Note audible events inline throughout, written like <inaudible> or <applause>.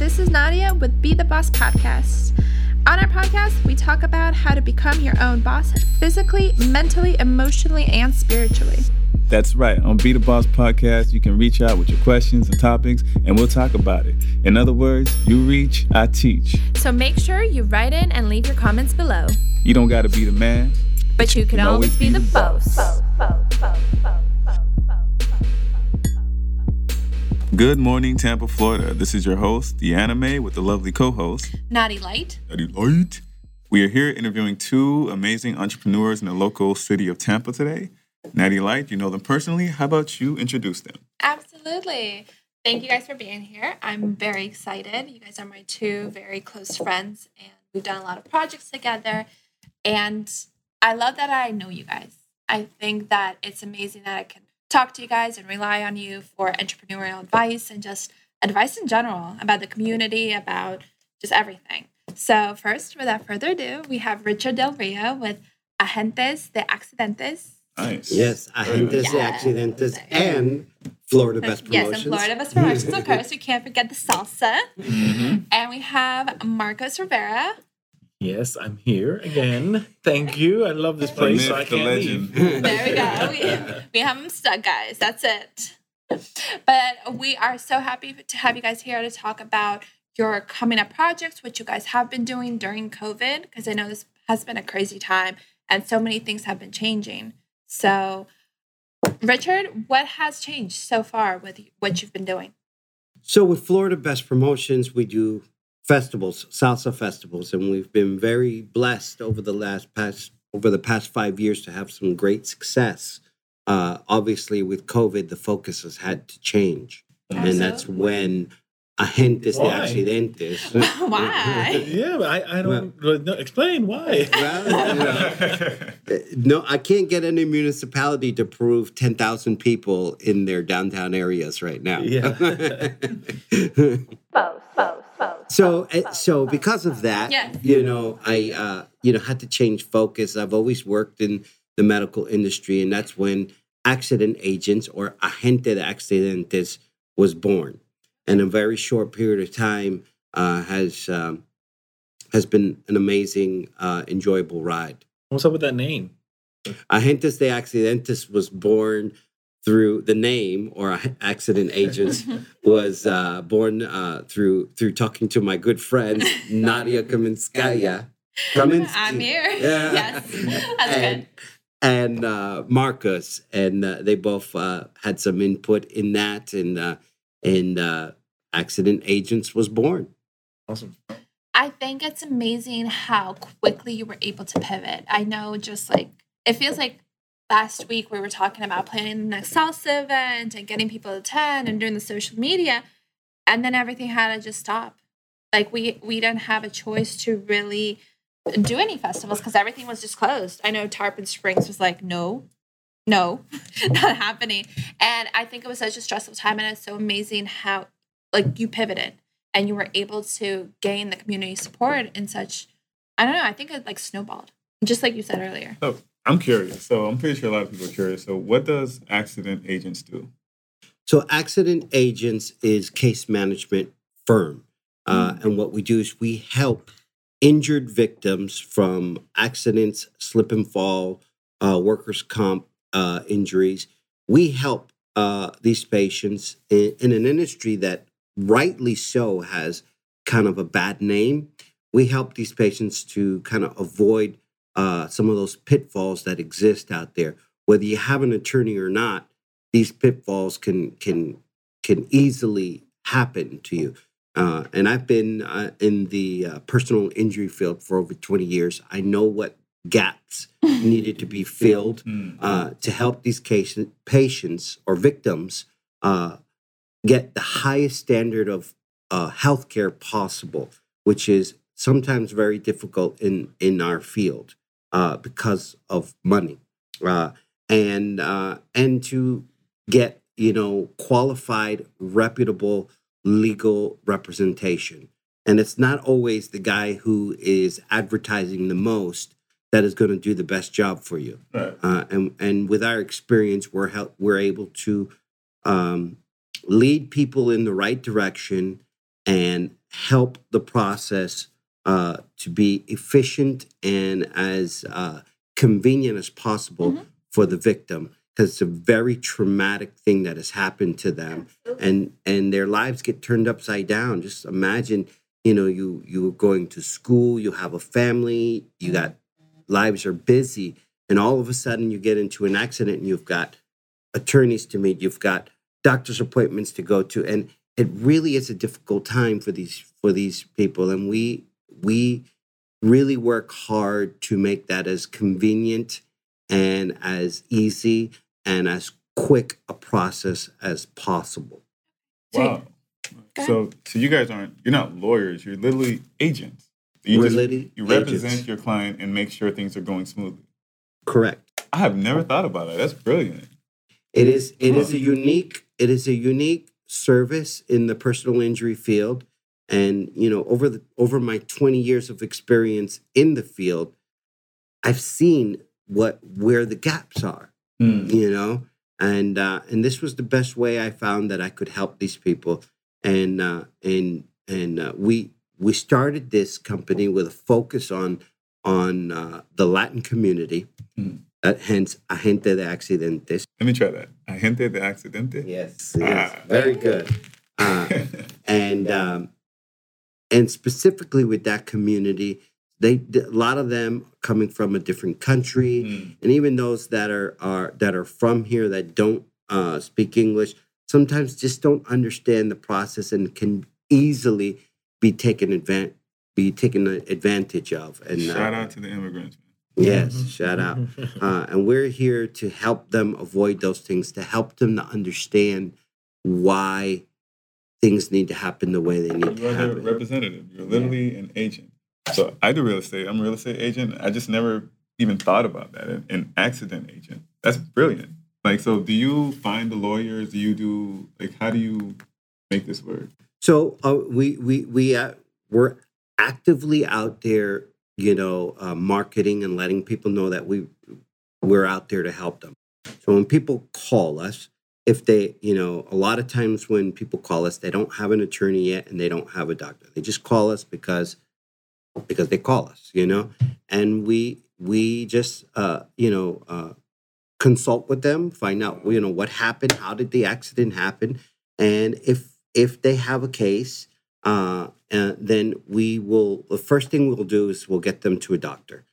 This is Nadia with Be the Boss Podcast. On our podcast, we talk about how to become your own boss physically, mentally, emotionally, and spiritually. That's right. On Be the Boss Podcast, you can reach out with your questions and topics, and we'll talk about it. In other words, you reach, I teach. So make sure you write in and leave your comments below. You don't got to be the man, but you can always be the boss. Good morning, Tampa, Florida. This is your host, the anime, with the lovely co-host, Naughty Light. Naughty Light. We are here interviewing two amazing entrepreneurs in the local city of Tampa today. Natty Light, you know them personally. How about you introduce them? Absolutely. Thank you guys for being here. I'm very excited. You guys are my two very close friends, and we've done a lot of projects together. And I love that I know you guys. I think that it's amazing that I can talk to you guys and rely on you for entrepreneurial advice and just advice in general about the community, about just everything. So, first, without further ado, we have Richard Del Rio with Agentes de Accidentes. Nice. Yes, Agentes yeah. de Accidentes and Florida Best Promotions. Yes, and Florida Best Promotions, of <laughs> course. You can't forget the salsa. Mm-hmm. And we have Marcos Rivera. Yes, I'm here again. Thank you. I love this place. So I can't leave. There we go. <laughs> We, we have them stuck, guys. That's it. But we are so happy to have you guys here to talk about your coming up projects, which you guys have been doing during COVID, because I know this has been a crazy time and so many things have been changing. So, Richard, what has changed so far with what you've been doing? So, with Florida Best Promotions, we do festivals, salsa festivals, and we've been very blessed over the last past over the past five years to have some great success. Uh, obviously, with COVID, the focus has had to change, Absolutely. and that's when agentes de accidentes. why? <laughs> <laughs> yeah, I, I don't well, no, explain why. Well, you know, no, I can't get any municipality to prove ten thousand people in their downtown areas right now. Yeah. <laughs> both, both, both. So, so because of that, yes. you know, I, uh, you know, had to change focus. I've always worked in the medical industry, and that's when accident agents or agente de accidentes was born in a very short period of time uh, has um, has been an amazing, uh, enjoyable ride. What's up with that name? Agentes de Accidentes was born through the name or accident <laughs> agents was uh, born uh, through through talking to my good friend <laughs> Nadia Kaminskaya. Kaminsky. I'm here. Yeah. <laughs> Yes, that's and, good. And uh, Marcus, and uh, they both uh, had some input in that, and uh, and uh, Accident Agents was born. Awesome. I think it's amazing how quickly you were able to pivot. I know just like it feels like last week we were talking about planning the next salsa event and getting people to attend and doing the social media and then everything had to just stop. Like we we didn't have a choice to really do any festivals because everything was just closed. I know Tarpon Springs was like, no, no, <laughs> not happening. And I think it was such a stressful time and it's so amazing how like you pivoted and you were able to gain the community support in such I don't know, I think it like snowballed. Just like you said earlier. So I'm curious. So I'm pretty sure a lot of people are curious. So what does accident agents do? So accident agents is case management firm. Uh, mm-hmm. and what we do is we help injured victims from accidents, slip and fall, uh, workers' comp uh, injuries. We help uh, these patients in, in, an industry that rightly so, has kind of a bad name. We help these patients to kind of avoid uh, some of those pitfalls that exist out there. Whether you have an attorney or not, these pitfalls can can can easily happen to you. Uh, and I've been uh, in the uh, personal injury field for over 20 years. I know what gaps <laughs> needed to be filled hmm. uh, to help these case, patients or victims uh, get the highest standard of uh, healthcare possible, which is sometimes very difficult in in our field uh, because of money, uh, and uh, and to get you know qualified, reputable legal representation. And it's not always the guy who is advertising the most that is going to do the best job for you. Right. Uh, and and with our experience, we're help, we're able to um, lead people in the right direction and help the process uh, to be efficient and as uh, convenient as possible Mhm. for the victim because it's a very traumatic thing that has happened to them. And and their lives get turned upside down. Just imagine you know you you're going to school you have a family you got lives are busy and all of a sudden you get into an accident and you've got attorneys to meet you've got doctor's appointments to go to and it really is a difficult time for these for these people. And we we really work hard to make that as convenient and as easy and as quick a process as possible So- Wow. So, so you guys aren't, you're not lawyers, you're literally agents. You, We're just, literally you represent agents. your client and make sure things are going smoothly. correct I have never thought about it. That's brilliant. It is it is a unique it is a unique service in the personal injury field. And you know, over the over my 20 years of experience in the field, I've seen what where the gaps are, you know? And uh and this was the best way I found that I could help these people. And uh and and uh, we we started this company with a focus on on uh, the Latin community. Mm. Uh, hence, agente de accidentes. Let me try that. Agente de accidente. Yes, yes, Ah. very good. Uh, <laughs> and um, and specifically with that community, they a lot of them coming from a different country, Mm. and even those that are are that are from here that don't uh, speak English sometimes just don't understand the process and can easily be taken advantage be taken advantage of. And uh, Shout out to the immigrants. yes, shout out. <laughs> Uh, and we're here to help them avoid those things, to help them to understand why things need to happen the way they need to happen. You're happen. representative. You're literally an agent. So I do real estate. I'm a real estate agent. I just never even thought about that. An, an accident agent. That's brilliant. Like, so do you find the lawyers? Do you do like how do you make this work? So uh, we we we uh, we're actively out there, you know, uh, marketing and letting people know that we we're out there to help them. So when people call us, if they, you know, a lot of times when people call us, they don't have an attorney yet and they don't have a doctor. They just call us because because they call us, you know, and we we just uh, you know uh, consult with them, find out you know what happened, how did the accident happen, and if if they have a case, uh, uh, then we will. The first thing we'll do is we'll get them to a doctor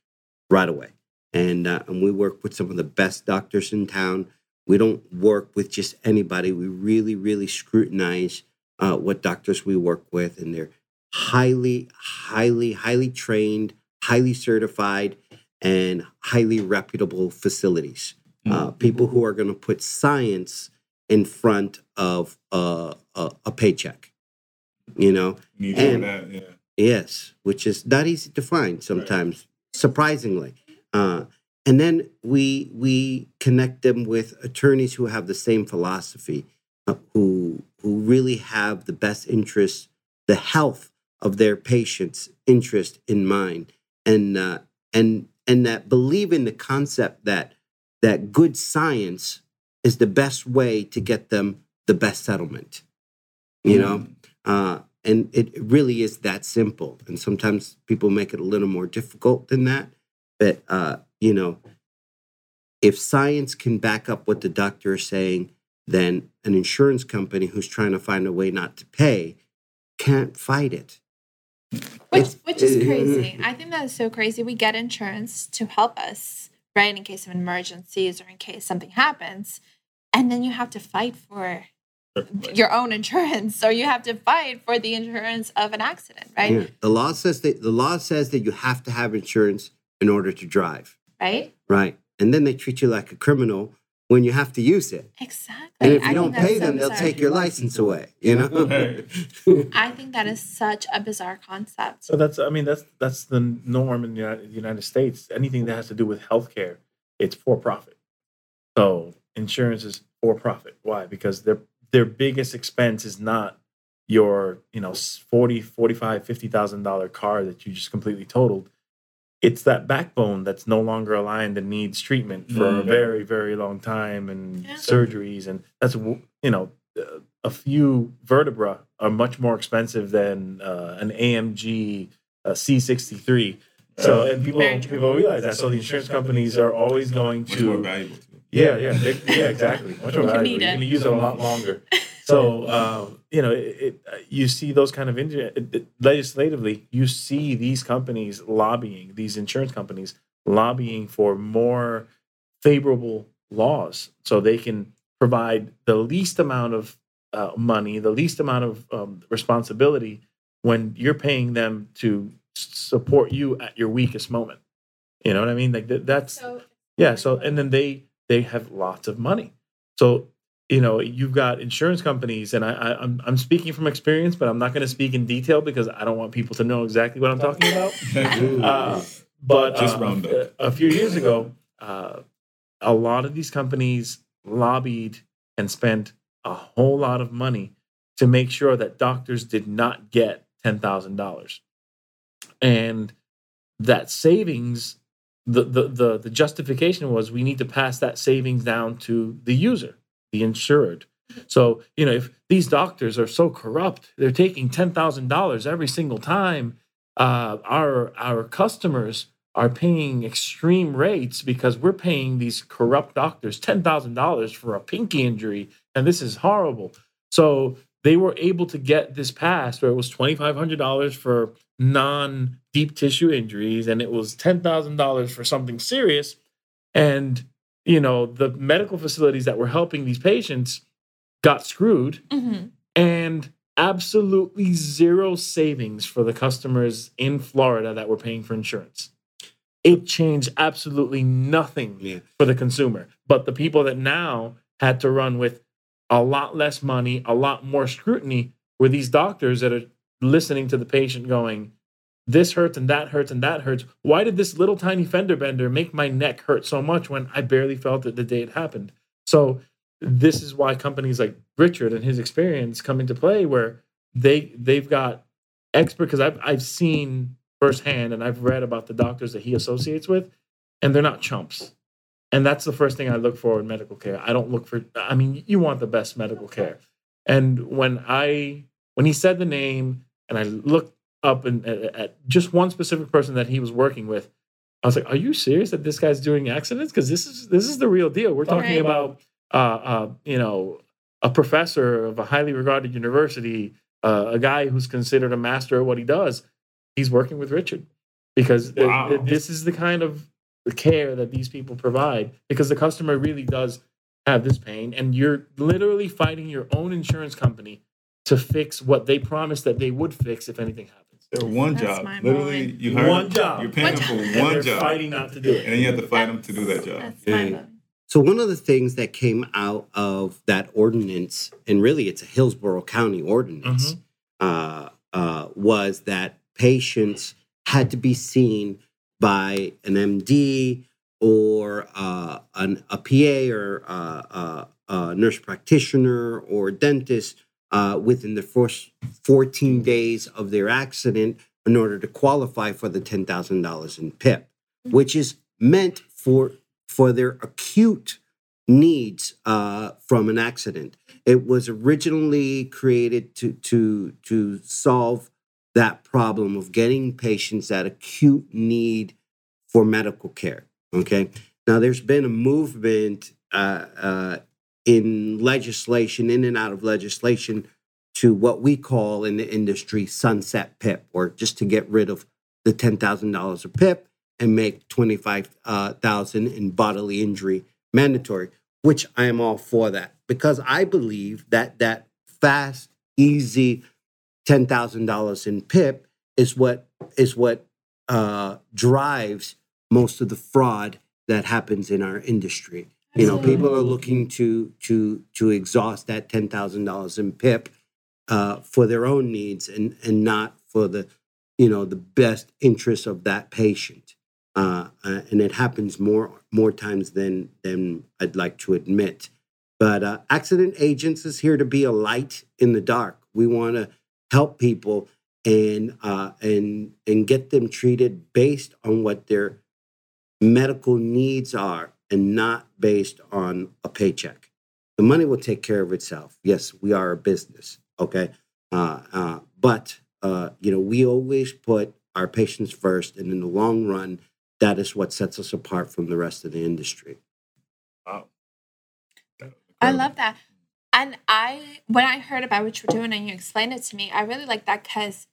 right away, and uh, and we work with some of the best doctors in town. We don't work with just anybody. We really, really scrutinize uh, what doctors we work with, and they're highly, highly, highly trained, highly certified, and highly reputable facilities. Uh, people who are going to put science in front of uh, a, a paycheck. You know, You need to do And- that. Yeah. Yes, which is not easy to find sometimes, surprisingly. Uh, and then we we connect them with attorneys who have the same philosophy, uh, who who really have the best interests, the health of their patients' interest in mind, and uh, and and that believe in the concept that that good science is the best way to get them the best settlement. You know, uh, and it really is that simple. And sometimes people make it a little more difficult than that. But, uh, you know, if science can back up what the doctor is saying, then an insurance company who's trying to find a way not to pay can't fight it. Which which is <laughs> crazy. I think that is so crazy. We get insurance to help us, right, in case of emergencies or in case something happens. And then you have to fight for your own insurance or you have to fight for the insurance of an accident, right? Yeah. The law says that the law says that you have to have insurance in order to drive, Right? right? And then they treat you like a criminal when you have to use it. Exactly. And if I you don't think that's pay so them, they'll take your license away. You know. <laughs> Right. I think that is such a bizarre concept. So that's I mean that's that's the norm in the United, United States. Anything that has to do with healthcare, it's for profit. So insurance is for profit. Why? Because their their biggest expense is not your, you know, 40, 45, 50,000 dollar car that you just completely totaled. It's that backbone that's no longer aligned and needs treatment for a Mm. very very long time and Yeah. surgeries and that's w- you know uh, a few vertebra are much more expensive than uh, an AMG uh, C63. So and people people realize that. So the insurance companies are always going Much more to valuable too. yeah yeah they- yeah exactly much more You valuable. need You're going to use it a lot longer. So uh, you know, it, it, uh, you see those kind of inju- it, it- legislatively, you see these companies lobbying, these insurance companies lobbying for more favorable laws, so they can provide the least amount of uh, money, the least amount of um, responsibility when you're paying them to support you at your weakest moment. You know what I mean? Like that, that's So yeah. So and then they they have lots of money. So you know you've got insurance companies, and I, I I'm I'm speaking from experience, but I'm not going to speak in detail because I don't want people to know exactly what I'm talking about. <laughs> Uh, but Just uh, round up. a, a few years ago, uh, a lot of these companies lobbied and spent a whole lot of money to make sure that doctors did not get ten thousand dollars, and that savings. The, the the the justification was we need to pass that savings down to the user, the insured. So you know if these doctors are so corrupt, they're taking ten thousand dollars every single time uh, our our customers are paying extreme rates because we're paying these corrupt doctors ten thousand dollars for a pinky injury, and this is horrible. So they were able to get this passed where it was twenty five hundred dollars for non deep tissue injuries, and it was ten thousand dollars for something serious. And you know the medical facilities that were helping these patients got screwed mhm. and absolutely zero savings for the customers in Florida that were paying for insurance. It changed absolutely nothing Yeah. for the consumer. But the people that now had to run with a lot less money, a lot more scrutiny were these doctors that are listening to the patient going, this hurts and that hurts and that hurts. Why did this little tiny fender bender make my neck hurt so much when I barely felt it the day it happened? So this is why companies like Richard and his experience come into play where they they've got expert because I've I've seen firsthand and I've read about the doctors that he associates with and they're not chumps. And that's the first thing I look for in medical care. I don't look for I mean you want the best medical care. And when I when he said the name and I looked up and at, at just one specific person that he was working with, I was like, "Are you serious that this guy's doing accidents? Because this is this is the real deal. We're talking Right. about uh, uh, you know a professor of a highly regarded university, uh, a guy who's considered a master at what he does. He's working with Richard because th- Wow. th- this is the kind of care that these people provide because the customer really does have this pain and you're literally fighting your own insurance company to fix what they promised that they would fix if anything happens. They're one That's job. Literally, blowing. you hired One them, job. You're paying One them for And one they're job, fighting not to do it. and then you have to fight them to do that job. That's Yeah. So one of the things that came out of that ordinance, and really it's a Hillsborough County ordinance, uh, uh, was that patients had to be seen by an MD or uh, an, a PA or uh, uh, a nurse practitioner or dentist uh, within the first 14 days of their accident in order to qualify for the $10,000 in PIP, which is meant for for their acute needs uh, from an accident. It was originally created to to to solve that problem of getting patients that acute need for medical care. Okay. Now, there's been a movement uh, uh, in legislation, in and out of legislation, to what we call in the industry sunset PIP, or just to get rid of the ten thousand dollars of PIP and make twenty five thousand in bodily injury mandatory. Which I am all for that because I believe that that fast, easy ten thousand dollars in PIP is what is what uh, drives most of the fraud that happens in our industry. You know, people are looking to to to exhaust that ten thousand dollars in PIP uh, for their own needs and and not for the you know the best interest of that patient. Uh, uh, and it happens more more times than than I'd like to admit. But uh, accident agents is here to be a light in the dark. We want to help people and uh, and and get them treated based on what their medical needs are, and not based on a paycheck. the money will take care of itself. Yes, we are a business, okay? Uh, uh, but uh, you know, we always put our patients first, and in the long run, that is what sets us apart from the rest of the industry. Wow. I love that. And I, when I heard about what you're doing and you explained it to me, I really like that because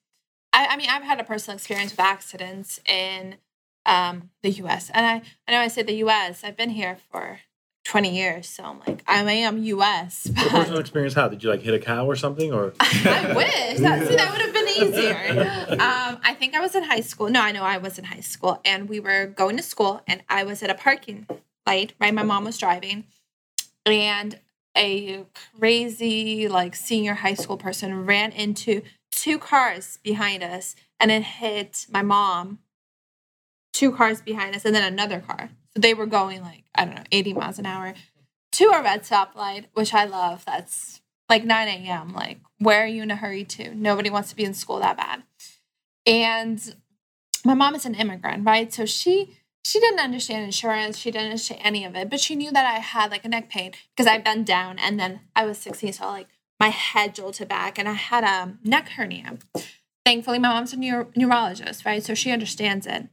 I, I mean, I've had a personal experience with accidents in um, the US. And I, I know I say the US, I've been here for 20 years. So I'm like, I am US. Your personal experience, how? Did you like hit a cow or something? Or <laughs> I wish. That, see, that would have been easier. <laughs> Um, I think I was in high school. No, I know I was in high school. And we were going to school, and I was at a parking light, right? My mom was driving. And a crazy, like, senior high school person ran into two cars behind us and it hit my mom, two cars behind us, and then another car. So they were going, like, I don't know, 80 miles an hour to a red stoplight, which I love. That's like 9 a.m. Like, where are you in a hurry to? Nobody wants to be in school that bad. And my mom is an immigrant, right? So she she didn't understand insurance. She didn't understand any of it, but she knew that I had like a neck pain because I bent down and then I was 16, so like my head jolted back and I had a neck hernia. Thankfully, my mom's a neuro- neurologist, right? So she understands it.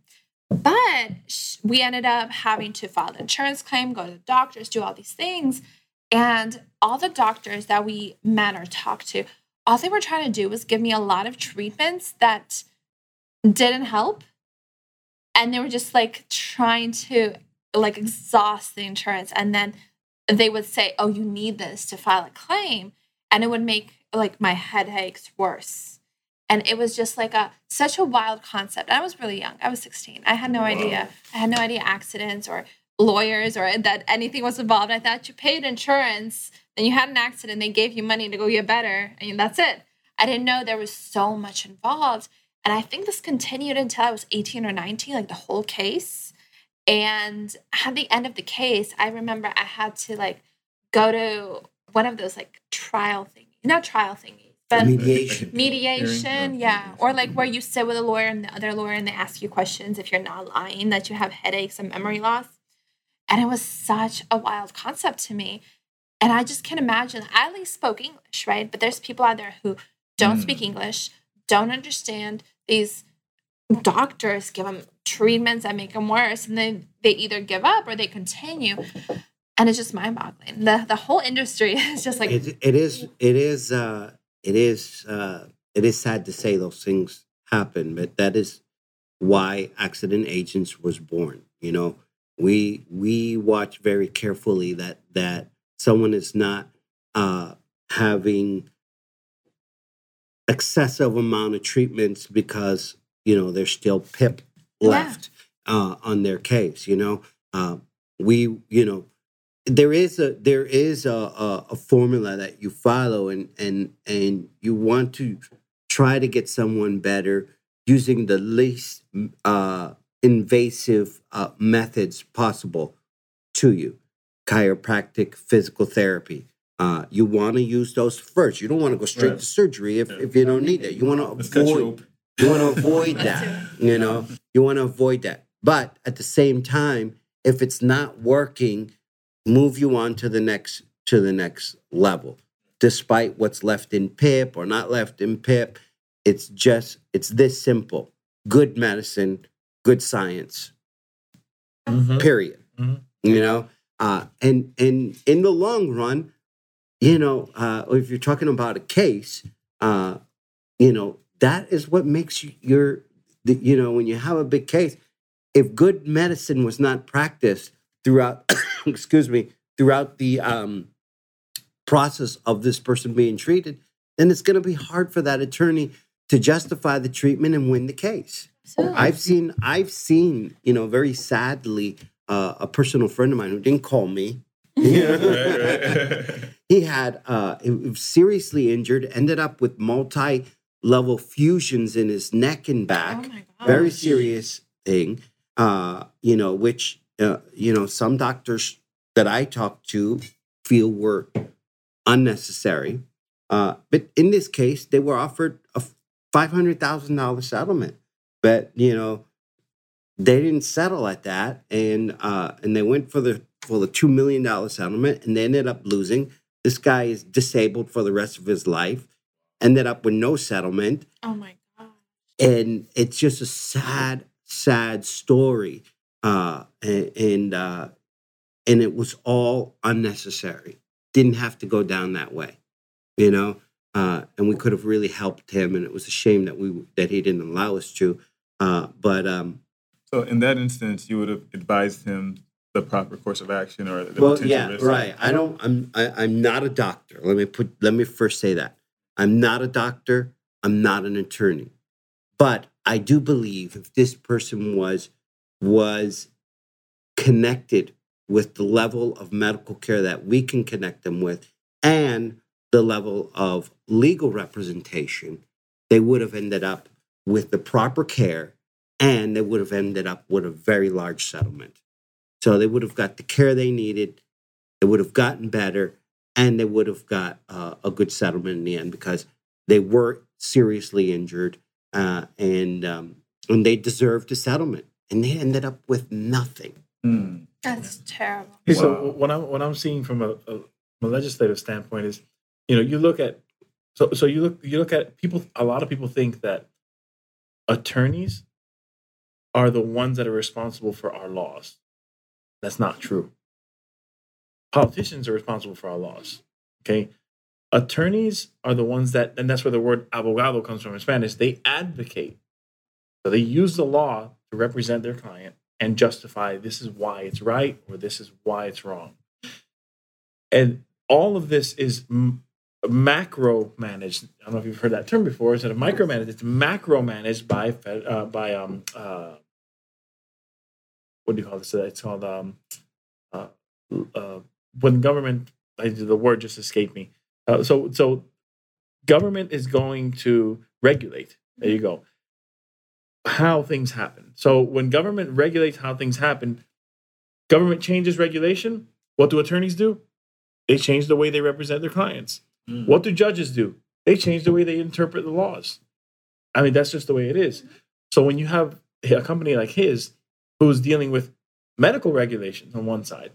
But we ended up having to file the insurance claim, go to the doctors, do all these things. And all the doctors that we met or talked to, all they were trying to do was give me a lot of treatments that didn't help. And they were just like trying to like exhaust the insurance. And then they would say, oh, you need this to file a claim. And it would make like my headaches worse. And it was just like a such a wild concept. I was really young. I was 16. I had no idea. I had no idea accidents or lawyers or that anything was involved. I thought you paid insurance, then you had an accident, they gave you money to go get better, and that's it. I didn't know there was so much involved. And I think this continued until I was 18 or 19, like the whole case. And at the end of the case, I remember I had to like go to one of those like trial thingies, not trial thingies, but Mediation. mediation, yeah. Or like where you sit with a lawyer and the other lawyer and they ask you questions if you're not lying that you have headaches and memory loss. And it was such a wild concept to me. And I just can't imagine. I at least spoke English, right? But there's people out there who don't Mm. speak English, don't understand. These doctors give them treatments that make them worse, and then they either give up or they continue. And it's just mind boggling. The, the whole industry <laughs> is just like, it, it is it is uh it is uh it is sad to say those things happen but that is why accident agents was born you know we we watch very carefully that that someone is not uh having excessive amount of treatments because you know there's still pip Yeah. left uh on their case you know uh we you know there is a there is a, a, a formula that you follow and and and you want to try to get someone better using the least uh, invasive uh, methods possible to you. Chiropractic physical therapy uh, you want to use those first. You don't want to go straight Right. to surgery if, Yeah. if you don't need it. You want to Let's cut you avoid you want to avoid That <laughs> that you know? You want to avoid that. But at the same time if it's not working move you on to the next to the next level. Despite what's left in pip or not left in pip it's just it's this simple. Good medicine good science. Mhm. period. Mhm. you know? Uh and and in the long run you know uh if you're talking about a case uh you know that is what makes you your you know when you have a big case if good medicine was not practiced throughout <laughs> excuse me throughout the um process of this person being treated then it's going to be hard for that attorney to justify the treatment and win the case Absolutely. I've seen, I've seen, you know, very sadly, uh, a personal friend of mine who didn't call me. <laughs> Right, right. <laughs> he had, uh, he was seriously injured, ended up with multi-level fusions in his neck and back. Oh my very serious thing. Uh, you know, which uh, you know, some doctors that I talked to feel were unnecessary. Uh, but in this case, they were offered a five hundred thousand dollar settlement, but you know, they didn't settle at that, and uh, and they went for the for the two million dollar settlement, and they ended up losing. This guy is disabled for the rest of his life. Ended up with no settlement, Oh my god. and it's just a sad, sad story. Uh, and and, uh, and it was all unnecessary. Didn't have to go down that way, you know. Uh, and we could have really helped him, and it was a shame that we that he didn't allow us to. Uh, but um, So in that instance, you would have advised him the proper course of action or the well, potential yeah, risk. right. I don't. I'm. I, I'm not a doctor. Let me put. Let me first say that I'm not a doctor. I'm not an attorney, but I do believe if this person was was connected with the level of medical care that we can connect them with, and the level of legal representation, they would have ended up with the proper care, and they would have ended up with a very large settlement. So they would have got the care they needed. They would have gotten better, and they would have got uh, a good settlement in the end because they were seriously injured, uh, and um, and they deserved a settlement, and they ended up with nothing. Hmm. That's terrible. Okay, So Wow. what I'm what I'm seeing from a, a, from a legislative standpoint is, you know, you look at so so you look you look at people. A lot of people think that attorneys are the ones that are responsible for our laws. That's not true. Politicians are responsible for our laws. Okay, attorneys are the ones that, and that's where the word abogado comes from in Spanish. They advocate. So they use the law to represent their client and justify this is why it's right or this is why it's wrong. And all of this is m- macro managed. I don't know if you've heard that term before. Instead of micromanaged, it's macro managed by uh, by um uh, what do you call this? It's called um uh, uh when government. I, the word just escaped me. Uh, so so government is going to regulate. There you go how things happen. So when government regulates how things happen, government changes regulation. What do attorneys do? They change the way they represent their clients. Mm. What do judges do? They change the way they interpret the laws. I mean, that's just the way it is. So when you have a company like his who's dealing with medical regulations on one side,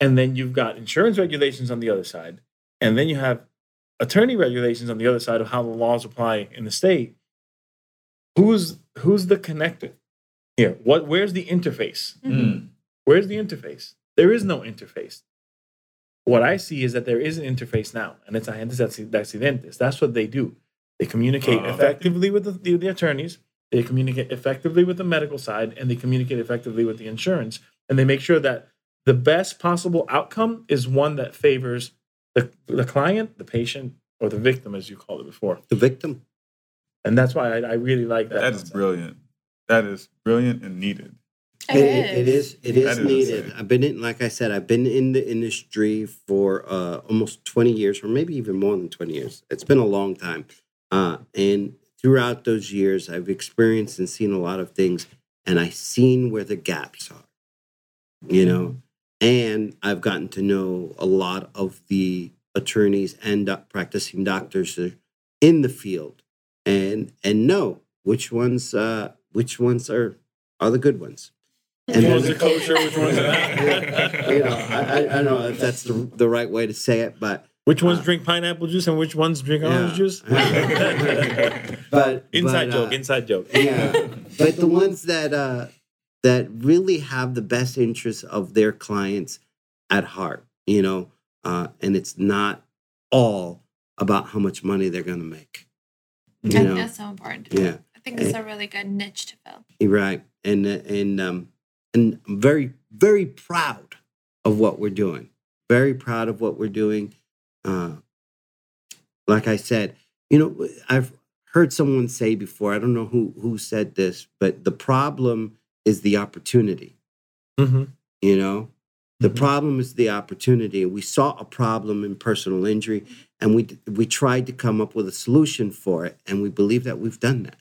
and then you've got insurance regulations on the other side, and then you have attorney regulations on the other side of how the laws apply in the state, who's who's the connector here? What where's the interface? Hmm. Where's the interface? There is no interface. What I see is that there is an interface now, and it's agentes accidentes. That's what they do. They communicate Ah. effectively with the, the, the attorneys, they communicate effectively with the medical side, and they communicate effectively with the insurance. And they make sure that the best possible outcome is one that favors the, the client, the patient, or the victim, as you called it before. The victim. And that's why I, I really like that. That is concept. brilliant. That is brilliant and needed. It It- is. it is. It is That is needed. insane. I've been in, like I said, I've been in the industry for uh, almost twenty years, or maybe even more than twenty years. It's been a long time, uh, and throughout those years, I've experienced and seen a lot of things, and I've seen where the gaps are. You know, and I've gotten to know a lot of the attorneys and doc- practicing doctors in the field, and and know which ones uh, which ones are are the good ones. Which ones then- are kosher? Which ones are not? <laughs> you know, I, I, I don't know if that's the, the right way to say it, but Which ones Uh, drink pineapple juice and which ones drink orange Yeah. juice? <laughs> but inside but, joke, uh, inside joke. yeah, but the ones that uh, that really have the best interests of their clients at heart, you know, uh, and it's not all about how much money they're going to make. I You think know, that's so important. yeah, I think it's a really good niche to fill. right, and uh, and um, and I'm very very proud of what we're doing. Very proud of what we're doing. Uh, like I said, you know, I've heard someone say before. I don't know who who said this, but the problem is the opportunity. Mm-hmm. You know, the problem is the opportunity. We saw a problem in personal injury, and we we tried to come up with a solution for it, and we believe that we've done that.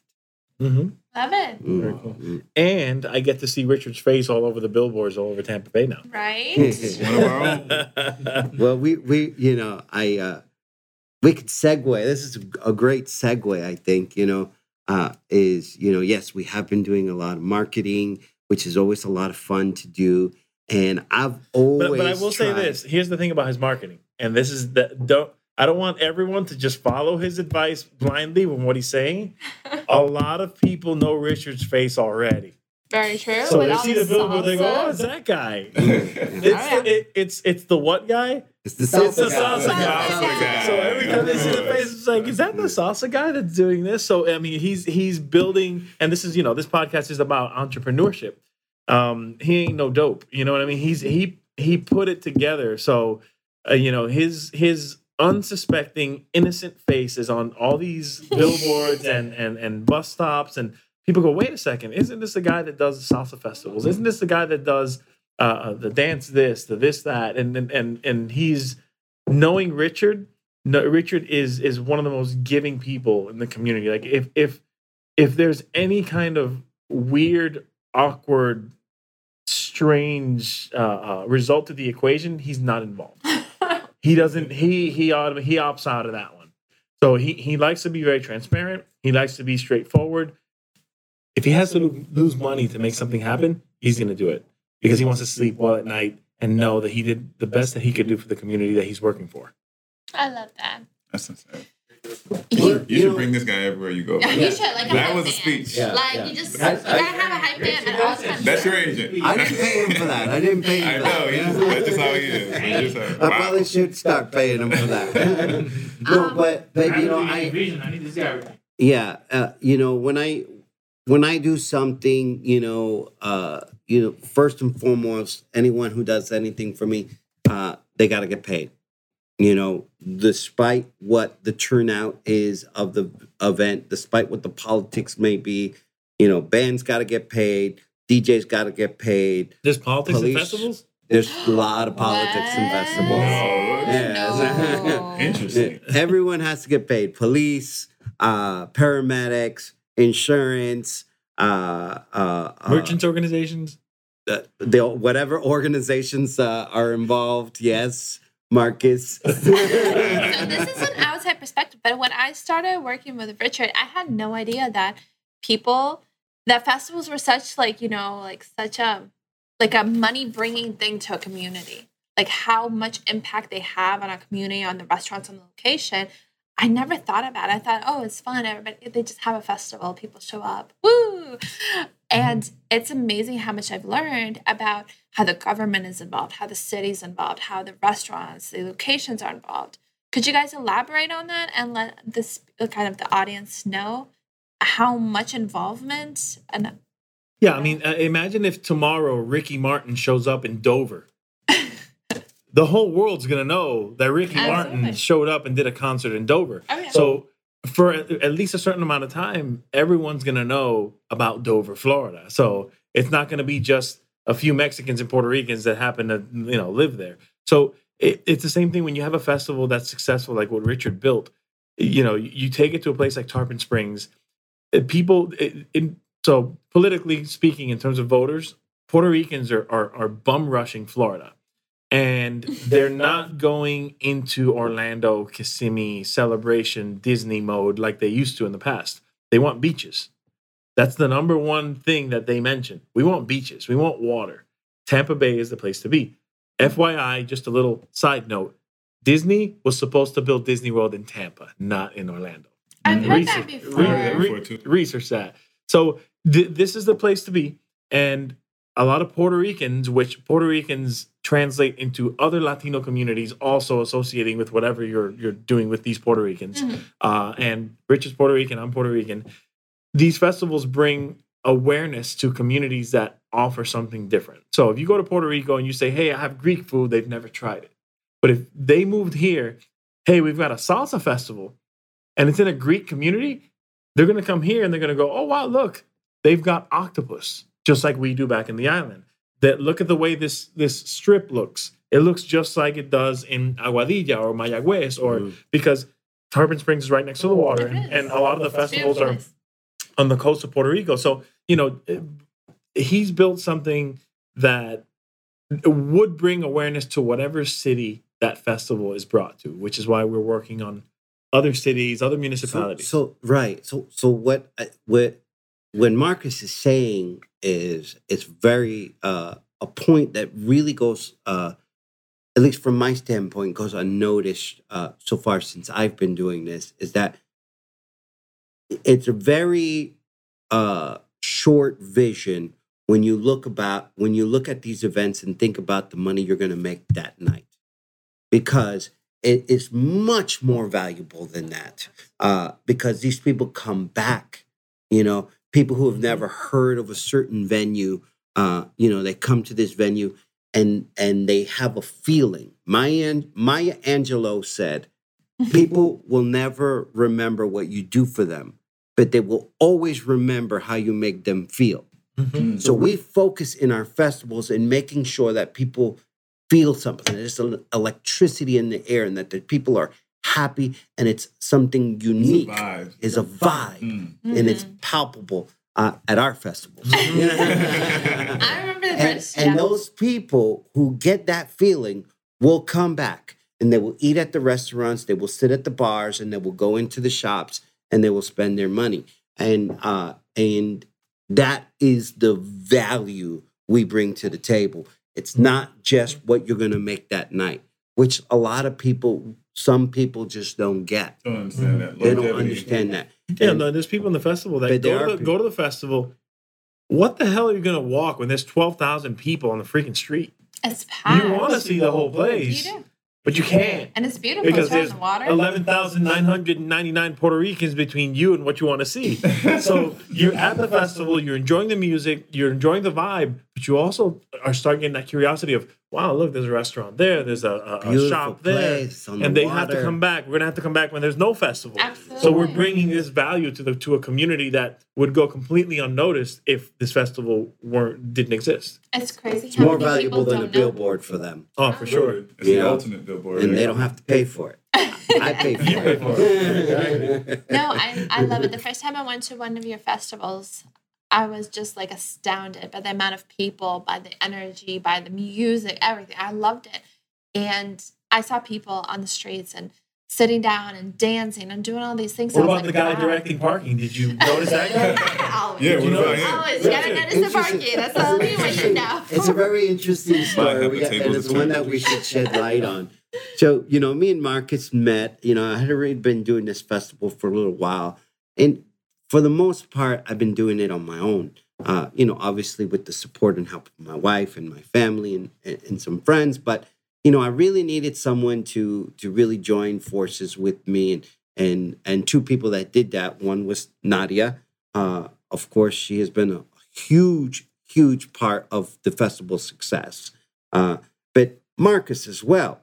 Mm-hmm. Love it. Mm, Very cool. mm. And I get to see Richard's face all over the billboards all over Tampa Bay now. Right? One of our own. <laughs> well, we we you know I uh, we could segue. This is a great segue. I think you know uh, is you know yes we have been doing a lot of marketing, which is always a lot of fun to do, and I've always. but, but I will say this: here's the thing about his marketing. and this is the don't. I don't want everyone to just follow his advice blindly when what he's saying. <laughs> A lot of people know Richard's face already. Very true. So with they see the billboard, they go, "Oh, it's that guy." <laughs> Oh, It's, yeah. it, it's it's the what guy? It's the It's salsa the guy. salsa guy. Salsa guy. So every time they see the face, it's like, is that the salsa guy that's doing this? So I mean, he's he's building, and this is you know, this podcast is about entrepreneurship. Um, he ain't no dope. You know what I mean? He's he he put it together. So uh, you know, his his unsuspecting, innocent face is on all these <laughs> billboards and and and bus stops, and people go, wait a second, isn't this the guy that does the salsa festivals? Isn't this the guy that does uh, the dance this, the this that, and and and and he's knowing Richard. No, Richard is is one of the most giving people in the community. Like if if if there's any kind of weird, awkward, strange uh, uh, result to the equation, he's not involved. <laughs> He doesn't. He he autom- he opts out of that one. So he he likes to be very transparent. He likes to be straightforward. If he has to lose money to make something happen, he's going to do it because he wants to sleep well at night and know that he did the best that he could do for the community that he's working for. I love that. That's insane. You, You should bring this guy everywhere you go. yeah, man. you should like That hype was a speech. Yeah. Like you just I- you gotta have a hype man at all times. That's your agent. I didn't pay him for that. I didn't pay him I know. that. He that's just how he is. He's just I like, probably should start paying him for that. <laughs> no, but but you know, I vision. I need this guy. yeah, uh, you know, when I when I do something, you know, uh, you know, first and foremost, anyone who does anything for me, uh, they got to get paid. You know, despite what the turnout is of the event, despite what the politics may be, you know, bands got to get paid, DJs got to get paid. There's politics Police. and festivals. There's a lot of politics and What? festivals. No. Yes. No. Interesting. <laughs> Everyone has to get paid. Police, uh, paramedics, insurance, uh, uh, uh, Merchants organizations. uh, the whatever organizations uh, are involved. Yes, Marcus. <laughs> so this is an outside perspective, but when I started working with Richard, I had no idea that people that festivals were such like you know like such a like a money bringing thing to a community. Like how much impact they have on a community, on the restaurants, on the location. I never thought about it. I thought, oh, it's fun. Everybody, they just have a festival. People show up. Woo! And it's amazing how much I've learned about how the government is involved, how the city's involved, how the restaurants, the locations are involved. Could you guys elaborate on that and let this kind of the audience know how much involvement and Yeah, I mean, uh, imagine if tomorrow Ricky Martin shows up in Dover. the whole world's gonna know that Ricky Absolutely. Martin showed up and did a concert in Dover. Oh, yeah. So for at least a certain amount of time, everyone's gonna know about Dover, Florida. So it's not gonna be just a few Mexicans and Puerto Ricans that happen to you know live there. So it, it's the same thing when you have a festival that's successful, like what Richard built. You know, you take it to a place like Tarpon Springs. People, so politically speaking, in terms of voters, Puerto Ricans are are, are bum rushing Florida, and <laughs> they're not going into Orlando, Kissimmee, celebration, Disney mode like they used to in the past. They want beaches. That's the number one thing that they mention. We want beaches. We want water. Tampa Bay is the place to be. FYI, just a little side note: Disney was supposed to build Disney World in Tampa, not in Orlando I've heard that research, before. Yeah, re- research that. So th- this is the place to be, and a lot of Puerto Ricans, which Puerto Ricans translate into other Latino communities, also associating with whatever you're you're doing with these Puerto Ricans. Mhm. Uh, and Rich is Puerto Rican, I'm Puerto Rican. These festivals bring awareness to communities that offer something different. So if you go to Puerto Rico and you say, "Hey, I have Greek food," they've never tried it. But if they moved here, hey, we've got a salsa festival and it's in a Greek community, they're going to come here and they're going to go, oh, wow, look, they've got octopus, just like we do back in the island. That look at the way this, this strip looks. It looks just like it does in Aguadilla or Mayagüez, or Mm. because Tarpon Springs is right next to the water, and, and a lot of the festivals are on the coast of Puerto Rico. So, you know, he's built something that would bring awareness to whatever city that festival is brought to, which is why we're working on other cities, other municipalities. so right. So so what I- what when Marcus is saying is it's very uh, a point that really goes uh, at least from my standpoint, goes unnoticed uh, so far since I've been doing this, is that it's a very uh, short vision when you look about when you look at these events and think about the money you're going to make that night, because it is much more valuable than that. Uh, because these people come back, you know, people who have never heard of a certain venue, uh, you know, they come to this venue and and they have a feeling. Maya Maya Angelou said, <laughs> "People will never remember what you do for them, but they will always remember how you make them feel." Mhm. So we focus in our festivals in making sure that people feel something. There's an electricity in the air, and that the people are happy, and it's something unique. Vibes. Is a vibe, Mm. and it's Mhm. palpable uh, at our festivals. <laughs> I remember the and, first. and yeah. those people who get that feeling will come back and they will eat at the restaurants they will sit at the bars and they will go into the shops and they will spend their money and uh and that is the value we bring to the table it's not just what you're going to make that night which a lot of people some people just don't get Don't understand that. they don't understand that Yeah, And- no, there's people in the festival that go to, the, go to the festival. What the hell are you gonna walk when there's twelve thousand people on the freaking street? it's packed. You want to see the whole You place, do. but you can't And it's beautiful. because it's there's the water. eleven thousand nine hundred ninety nine Puerto Ricans between you and what you want to see. <laughs> So you're at the festival, you're enjoying the music, you're enjoying the vibe, but you also are starting getting that curiosity of, wow, look, there's a restaurant there, there's a, a, a shop there, place the and they have to come back. We're gonna have to come back when there's no festival. Absolutely. So we're bringing this value to the to a community that would go completely unnoticed if this festival weren't didn't exist. It's crazy. it's how more valuable than a don't know. billboard for them Oh, for sure. It's the Yeah. ultimate billboard. and they don't have to pay for it <laughs> i pay for You pay for it <laughs> No, I, I love it. The first time I went to one of your festivals, I was just like astounded by the amount of people, by the energy, by the music, everything. I loved it. And I saw people on the streets and sitting down and dancing and doing all these things. What I was about the like, guy wow. directing parking? Did you notice that guy? <laughs> Always. Yeah, Did you what about notice- him? Always. You gotta notice the Interesting. parking. That's the only way you know. It's a very interesting story, we got- and it's one that we should shed light on. <laughs> So, you know, me and Marcus met. You know, I had already been doing this festival for a little while, and for the most part, I've been doing it on my own. Uh, you know, obviously with the support and help of my wife and my family and, and, and some friends, but you know, I really needed someone to to really join forces with me, and and and two people that did that. One was Nadia. Uh, of course, she has been a huge, huge part of the festival's success. Uh, but Marcus as well.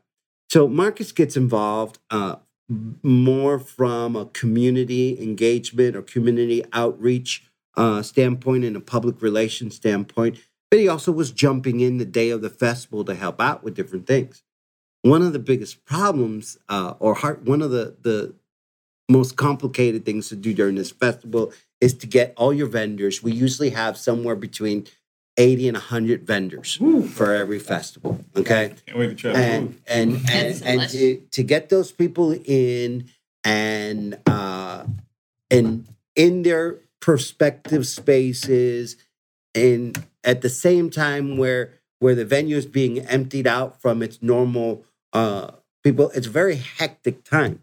So Marcus gets involved uh, more from a community engagement or community outreach uh, standpoint and a public relations standpoint. But he also was jumping in the day of the festival to help out with different things. One of the biggest problems, uh, or hard, one of the the most complicated things to do during this festival is to get all your vendors. We usually have somewhere between 80 and 100 vendors for every festival. Okay. Can't wait to try the And and and, That's and to, to get those people in and uh and in their perspective spaces and at the same time where where the venue is being emptied out from its normal uh people it's a very hectic time.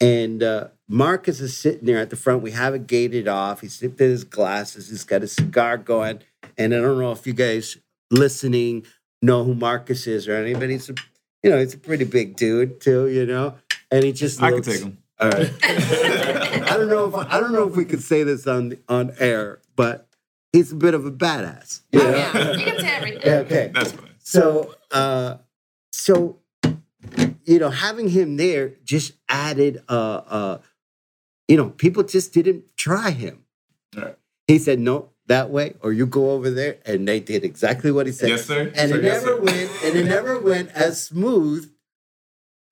And uh marcus is sitting there at the front. We have it gated off. He's sipped in his glasses. He's got a cigar going and i don't know if you guys listening know who marcus is or anybody he's a, you know he's a pretty big dude too you know and he just I can take him. <laughs> all right. I don't know if I don't know if we could say this on on air, but he's a bit of a badass. you Oh, know? yeah. You can say everything. Okay. <laughs> That's fine. So uh so you know, having him there just added uh uh you know, people just didn't try him. Right. He said no that way or you go over there and they did exactly what he said. Yes, sir. And Sir, it yes, never sir. went and it never went as smooth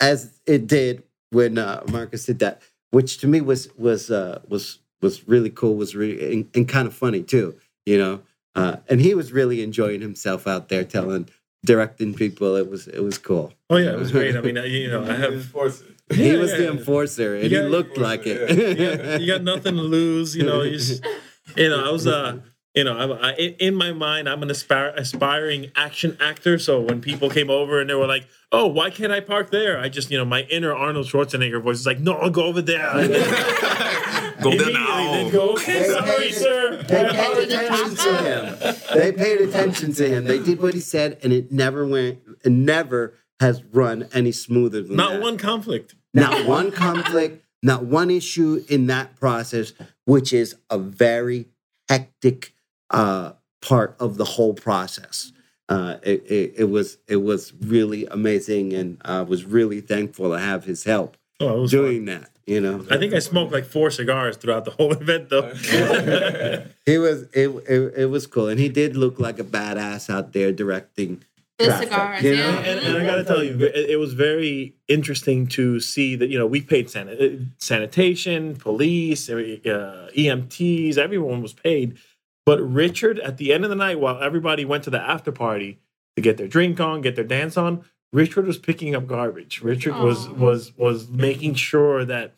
as it did when uh, Marcus did that, which to me was was uh, was was really cool, was really and, and kind of funny too, you know. Uh, and he was really enjoying himself out there, telling, directing people. It was it was cool. Oh yeah, it was great. I mean, <laughs> you know, I have Enforce he Yeah, was yeah, the enforcer, and You he got- looked like Yeah. it. <laughs> you got, you got nothing to lose. You know, you, just, <laughs> you know, I was uh, you know, I'm, I, in in my mind, I'm an aspire, aspiring action actor. So when people came over and they were like, "Oh, why can't I park there?" I just, you know, my inner Arnold Schwarzenegger voice is like, "No, I'll go over there." <laughs> Go there Immediately now. they'd go, "Okay, sorry, sir." They paid to the attention to him. They paid attention to him. They did what he said, and it never went. It never has run any smoother than Not that. one conflict. not one conflict, not one issue in that process, which is a very hectic uh, part of the whole process. Uh, it, it, it was it was really amazing, and I was really thankful to have his help Oh, was fun. doing that. You know, I think I smoked like four cigars throughout the whole <laughs> event, though. <laughs> he was it, it it was cool, and he did look like a badass out there directing. The traffic, cigars, you yeah. and, and I got to tell you, it, it was very interesting to see that you know we paid sanit- uh, sanitation, police, uh, EMTs, everyone was paid, but Richard at the end of the night, while everybody went to the after party to get their drink on, get their dance on, Richard was picking up garbage. Richard was was was making sure that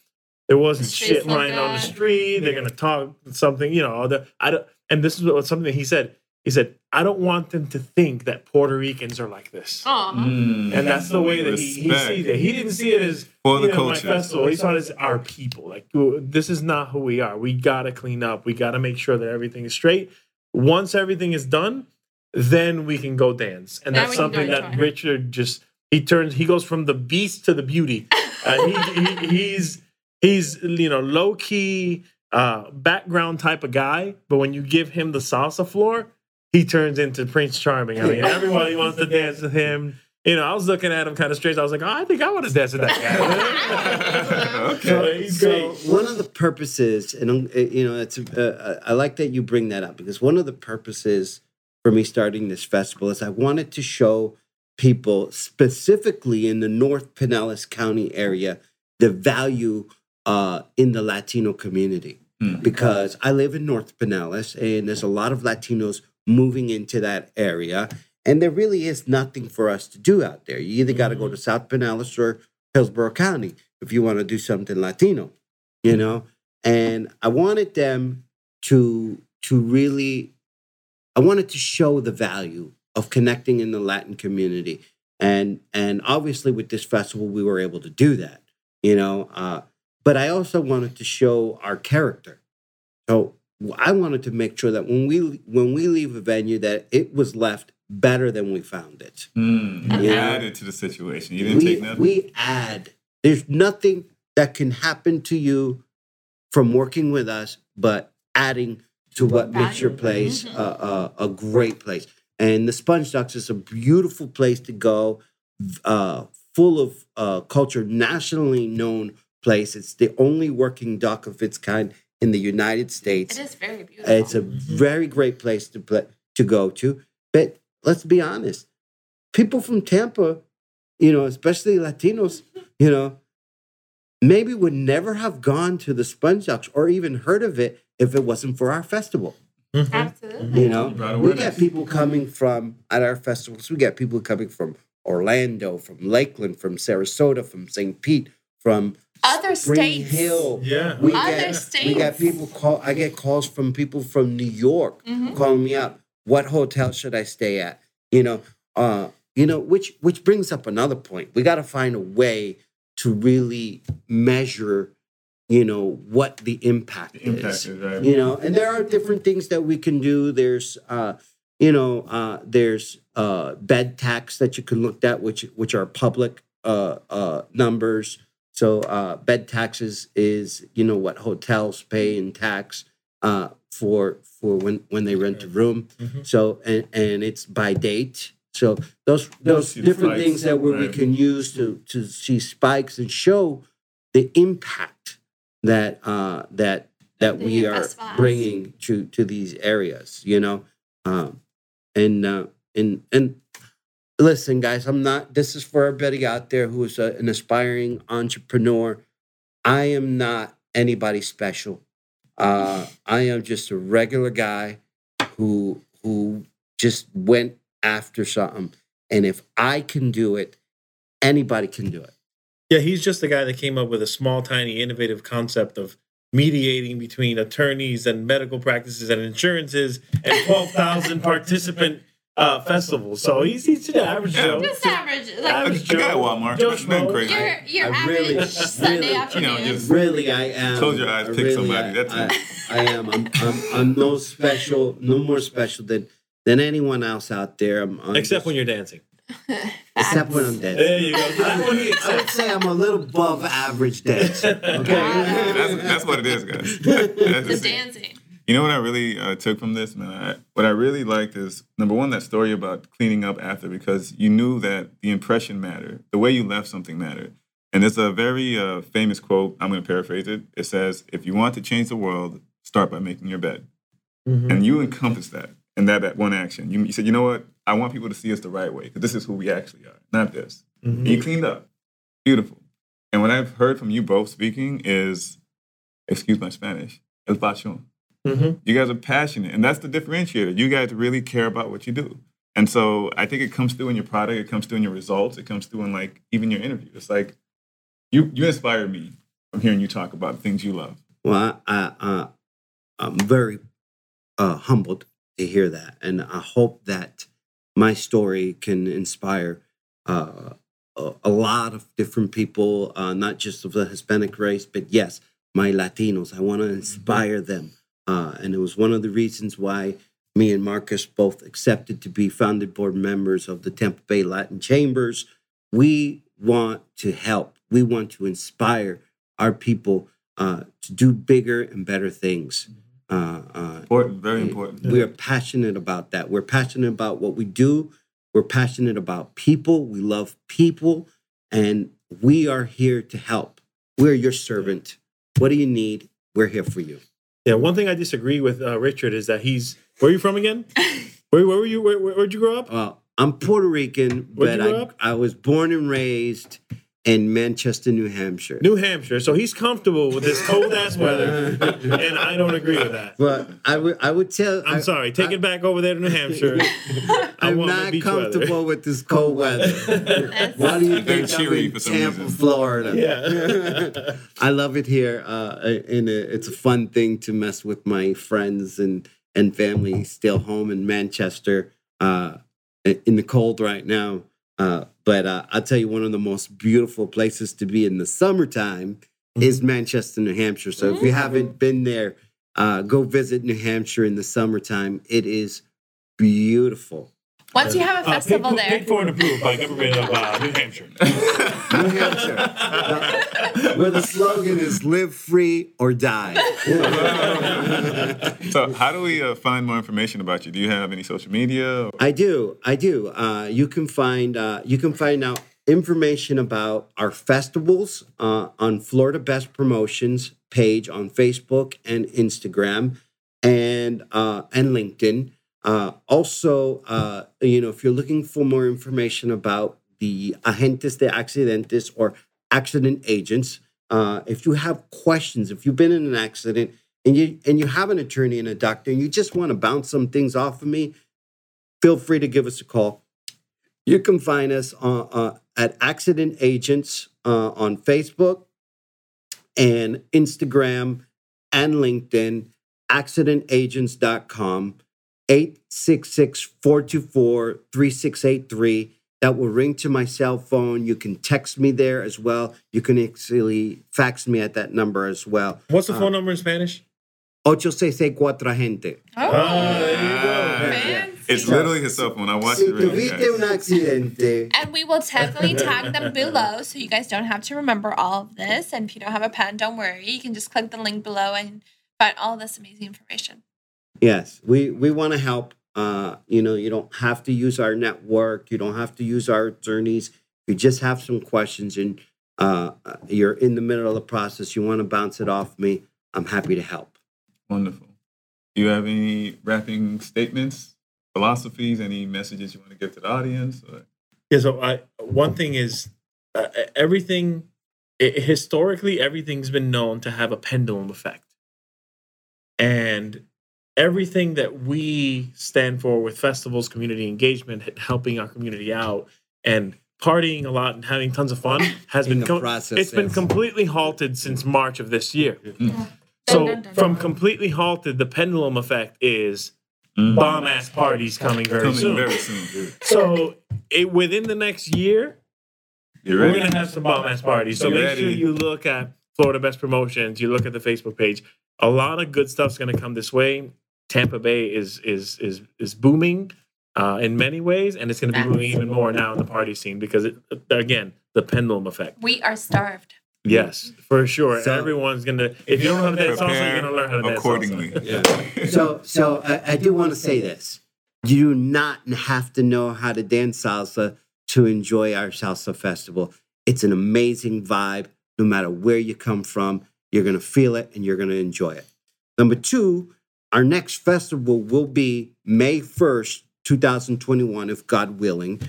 there wasn't The shit look lying on the good. street. They're gonna talk something, you know. The, I don't, and this is what, something that he said. He said, "I don't want them to think that Puerto Ricans are like this." Mm. And that's the way that he, he sees it. He didn't see it as For the you know, my culture. festival. He saw it as our people. Like this is not who we are. We gotta clean up. We gotta make sure that everything is straight. Once everything is done, then we can go dance. And Then that's we can go something that enjoy. Richard just he turns. He goes from the beast to the beauty. <laughs> And he, he, he's he's you know low key uh, background type of guy, but when you give him the salsa floor, he turns into Prince Charming. I mean, everybody wants to dance with him. You know, I was looking at him kind of strange. I was like, oh, I think I want to dance with that guy. <laughs> Okay. So So one of the purposes, and um, uh, you know, it's uh, I like that you bring that up because one of the purposes for me starting this festival is I wanted to show people specifically in the North Pinellas County area the value uh, in the Latino community Mm. because I live in North Pinellas and there's a lot of Latinos moving into that area. And there really is nothing for us to do out there. You either got to go to South Pinellas or Hillsborough County if you want to do something Latino, you know? And I wanted them to to really I wanted to show the value of connecting in the Latin community. And and obviously with this festival we were able to do that, you know. Uh, but I also wanted to show our character. So I wanted to make sure that when we when we leave a venue that it was left better than we found it. Mm. You Yeah. added to the situation. You didn't we, take nothing. we add. There's nothing that can happen to you from working with us, but adding to what makes your Value. place Mhm. a, a, a great place. And the Sponge Docks is a beautiful place to go, uh, full of uh, culture, nationally known place. It's the only working duck of its kind in the United States. It is very beautiful. It's a very great place to play, to go to. But let's be honest, people from Tampa, you know, especially Latinos, <laughs> you know, maybe would never have gone to the Sponge Docks or even heard of it if it wasn't for our festival. Mhm. Absolutely. You know, Brought we awareness. get people coming from at our festivals. We get people coming from Orlando, from Lakeland, from Sarasota, from St. Pete, from Other Spring states. Hill. Yeah. We Other get we get people call. I get calls from people from New York Mhm. calling me up. What hotel should I stay at? You know, uh, you know, which which brings up another point. We got to find a way to really measure, you know, what the impact, The impact is. is right. You know, and there are different things that we can do. There's, uh, you know, uh, there's uh, bed tax that you can look at, which which are public uh, uh, numbers. So uh, bed taxes is you know what hotels pay in tax uh, for for when when they rent a room. Mhm. So and and it's by date. So those those see the different spikes, things that we, we can use to to see spikes and show the impact that uh, that that The we are festival bringing to to these areas. You know, um, and uh, and and listen, guys, I'm not. This is for everybody out there who is a, an aspiring entrepreneur. I am not anybody special. Uh, I am just a regular guy who who just went after something. And if I can do it, anybody can do it. Yeah, he's just the guy that came up with a small, tiny, innovative concept of mediating between attorneys and medical practices and insurances and <laughs> 12,000 participant uh, festivals. So he's, he's the average Joe. Just average, I, like I Average got Walmart. Joe It's been Schmo. crazy. your your I average really- Sunday really- afternoon. You know, just- Really, I am. Close your eyes, I pick somebody, I, that's I, it. I am. I'm, I'm, I'm no special, no more special than than anyone else out there. I'm, I'm Except just- when you're dancing. except when I'm dead. There you go. I would say I'm a little above average dancer. <laughs> Okay. that's, that's what it is, guys. <laughs> That's the dancing. You know what I really uh, took from this, man? I, what I really liked is number one, that story about cleaning up after, because you knew that the impression mattered, the way you left something mattered. And there's a very uh, famous quote. I'm going to paraphrase it. It says, "If you want to change the world, start by making your bed." Mhm. And you encompass that in that, that one action. You, you said, "You know what? I want people to see us the right way because this is who we actually are, not this." Mhm. And you cleaned up, beautiful. And what I've heard from you both speaking is, excuse my Spanish, el pasión. Mhm. You guys are passionate, and that's the differentiator. You guys really care about what you do. And so I think it comes through in your product, it comes through in your results, it comes through in like even your interview. It's like you you inspire me from hearing you talk about things you love. Well, I, I, uh, I'm very uh, humbled to hear that, and I hope that my story can inspire uh, a, a lot of different people, uh, not just of the Hispanic race, but yes, my Latinos. I want to inspire them, uh, and it was one of the reasons why me and Marcus both accepted to be founded board members of the Tampa Bay Latin Chambers. We want to help. We want to inspire our people uh, to do bigger and better things. Uh, uh, Important, very important. we are passionate about that. We're passionate about what we do. We're passionate about people. We love people, and we are here to help. We're your servant. What do you need? We're here for you. Yeah, one thing I disagree with uh, Richard is that he's. Where are you from again? <laughs> Where, where were you? Where, where, where'd you grow up? Uh, I'm Puerto Rican, Where'd but you grow I, up? I was born and raised in Manchester, New Hampshire. New Hampshire. So he's comfortable with this cold ass <laughs> weather, and I don't agree with that. But I would I would tell I'm I- sorry. Take I- it back over there to New Hampshire. <laughs> I I'm want not beach weather. comfortable with this cold <laughs> weather. Why do you Very think I'm in for some Tampa, reason. Florida? Yeah. I love it here, uh, and it's a fun thing to mess with my friends and and family still home in Manchester uh, in the cold right now. Uh, but uh, I'll tell you, one of the most beautiful places to be in the summertime is Manchester, New Hampshire. So if you haven't been there, uh, go visit New Hampshire in the summertime. It is beautiful. Once you have a Uh, festival paid, there, Paid for and approved by government of uh, New Hampshire. <laughs> New Hampshire, where the slogan is "Live free or die." <laughs> So how do we uh, find more information about you? Do you have any social media? I do. I do. Uh, you can find uh, you can find out information about our festivals uh, on Florida Best Promotions page on Facebook and Instagram, and uh, and LinkedIn. Uh, also, uh, you know, if you're looking for more information about the agentes de accidentes or accident agents, uh, if you have questions, if you've been in an accident and you and you have an attorney and a doctor, and you just want to bounce some things off of me, feel free to give us a call. You can find us uh, uh, at Accident Agents uh, on Facebook and Instagram and LinkedIn, accidentagents.com, 866 424 3683. That will ring to my cell phone. You can text me there as well. You can actually fax me at that number as well. What's the Uh, phone number in Spanish? 864 gente. oh, Ah, there you go. fancy. It's literally his cell phone. I watched Si it. Really, tuviste un accidente, And we will definitely tag them below so you guys don't have to remember all of this. And if you don't have a pen, don't worry. You can just click the link below and find all this amazing information. Yes, we we want to help. Uh, you know, you don't have to use our network. You don't have to use our attorneys. You just have some questions and uh, you're in the middle of the process. You want to bounce it off me. I'm happy to help. Wonderful. Do you have any wrapping statements, philosophies, any messages you want to give to the audience? Or? Yeah. So I one thing is uh, everything i historically everything's been known to have a pendulum effect, and everything that we stand for with festivals, community engagement, helping our community out, and partying a lot and having tons of fun <coughs> has In been the com- process, it's been completely halted since March of this year. So Dun, dun, dun, from completely halted, the pendulum effect is Mhm. bomb ass parties coming very Coming soon. very soon. So it, within the next year, You we're gonna have some bomb ass parties. So You make sure you look at Florida Best Promotions. You look at the Facebook page. A lot of good stuff's gonna come this way. Tampa Bay is is is is booming uh, in many ways, and it's gonna be booming even more now in the party scene because it, again the pendulum effect. We are starved. Yes, for sure. So- Everyone's gonna. If you don't know how to dance salsa, you're gonna learn how to dance accordingly. salsa. Yeah. <laughs> So, so I, I do want to say this: you do not have to know how to dance salsa to enjoy our salsa festival. It's an amazing vibe. No matter where you come from, you're going to feel it and you're going to enjoy it. Number two, our next festival will be May 1st, 2021, if God willing.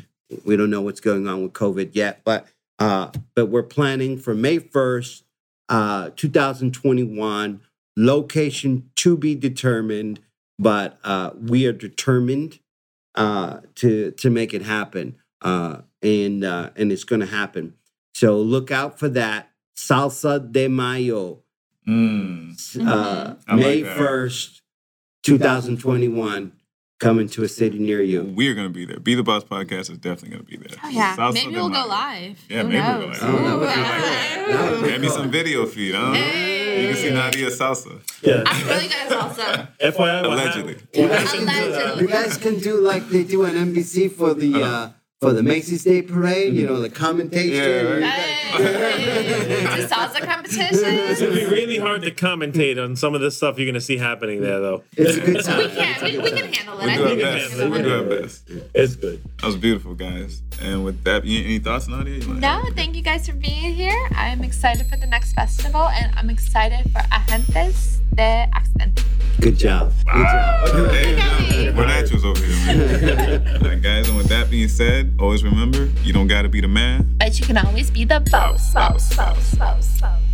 We don't know what's going on with COVID yet, but uh, but we're planning for May 1st, uh, 2021. Location to be determined, but uh, we are determined uh, to to make it happen, uh, and uh, and it's going to happen. So look out for that. Salsa de Mayo, Mm. uh, I like May that. first, two thousand twenty-one, coming to a city near you. We're gonna be there. Be the Boss podcast is definitely gonna be there. Oh yeah. Salsa maybe de we'll go live. Yeah, Who maybe we'll go live. Oh, that would be Ooh, great. That would be Maybe cool. some video feed. Huh? You can see Nadia salsa. Yeah. I'm really good at salsa. <laughs> FYI, Allegedly. hap- what Allegedly. You guys can do like they do on NBC for the uh, for the Macy's Day Parade. You know the commentation. Yeah, right. Hey, it's a salsa It's competition. gonna be really hard to commentate on some of the stuff you're gonna see happening there, though. It's a good time. We can. We, we can handle it. We I do our think best. We handle do it. our best. It's good. That was beautiful, guys. And with that, you- any thoughts, Nadia? You wanna- No, thank you guys for being here. I'm excited for the next festival and I'm excited for Agentes de Accidente. Good job. Good job. Look at that. Okay. We're naturals over here, man. <laughs> All right, guys. And with that being said, always remember, you don't gotta be the man. But you can always be the boss, boss, boss, boss, boss.